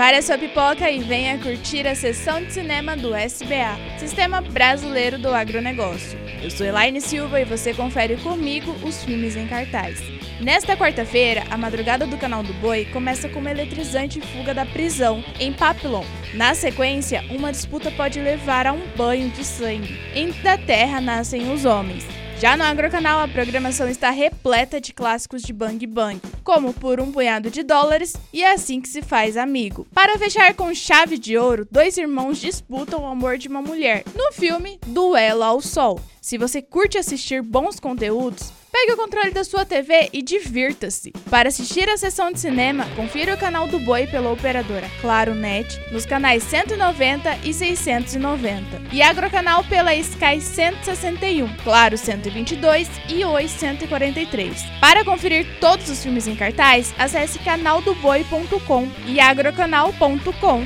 Prepare a sua pipoca e venha curtir a sessão de cinema do SBA, Sistema Brasileiro do Agronegócio. Eu sou Elaine Silva e você confere comigo os filmes em cartaz. Nesta quarta-feira, a madrugada do Canal do Boi começa com uma eletrizante fuga da prisão em Papillon. Na sequência, uma disputa pode levar a um banho de sangue. Em Da Terra nascem os homens. Já no Agrocanal, a programação está repleta de clássicos de Bang Bang, como Por um Punhado de Dólares e Assim que se faz amigo. Para fechar com chave de ouro, dois irmãos disputam o amor de uma mulher no filme Duelo ao Sol. Se você curte assistir bons conteúdos, Pegue o controle da sua TV e divirta-se. Para assistir a sessão de cinema, confira o canal do Boi pela operadora Claro Net nos canais 190 e 690 e Agrocanal pela Sky 161, Claro 122 e Oi 143. Para conferir todos os filmes em cartaz, acesse canaldoboi.com e agrocanal.com.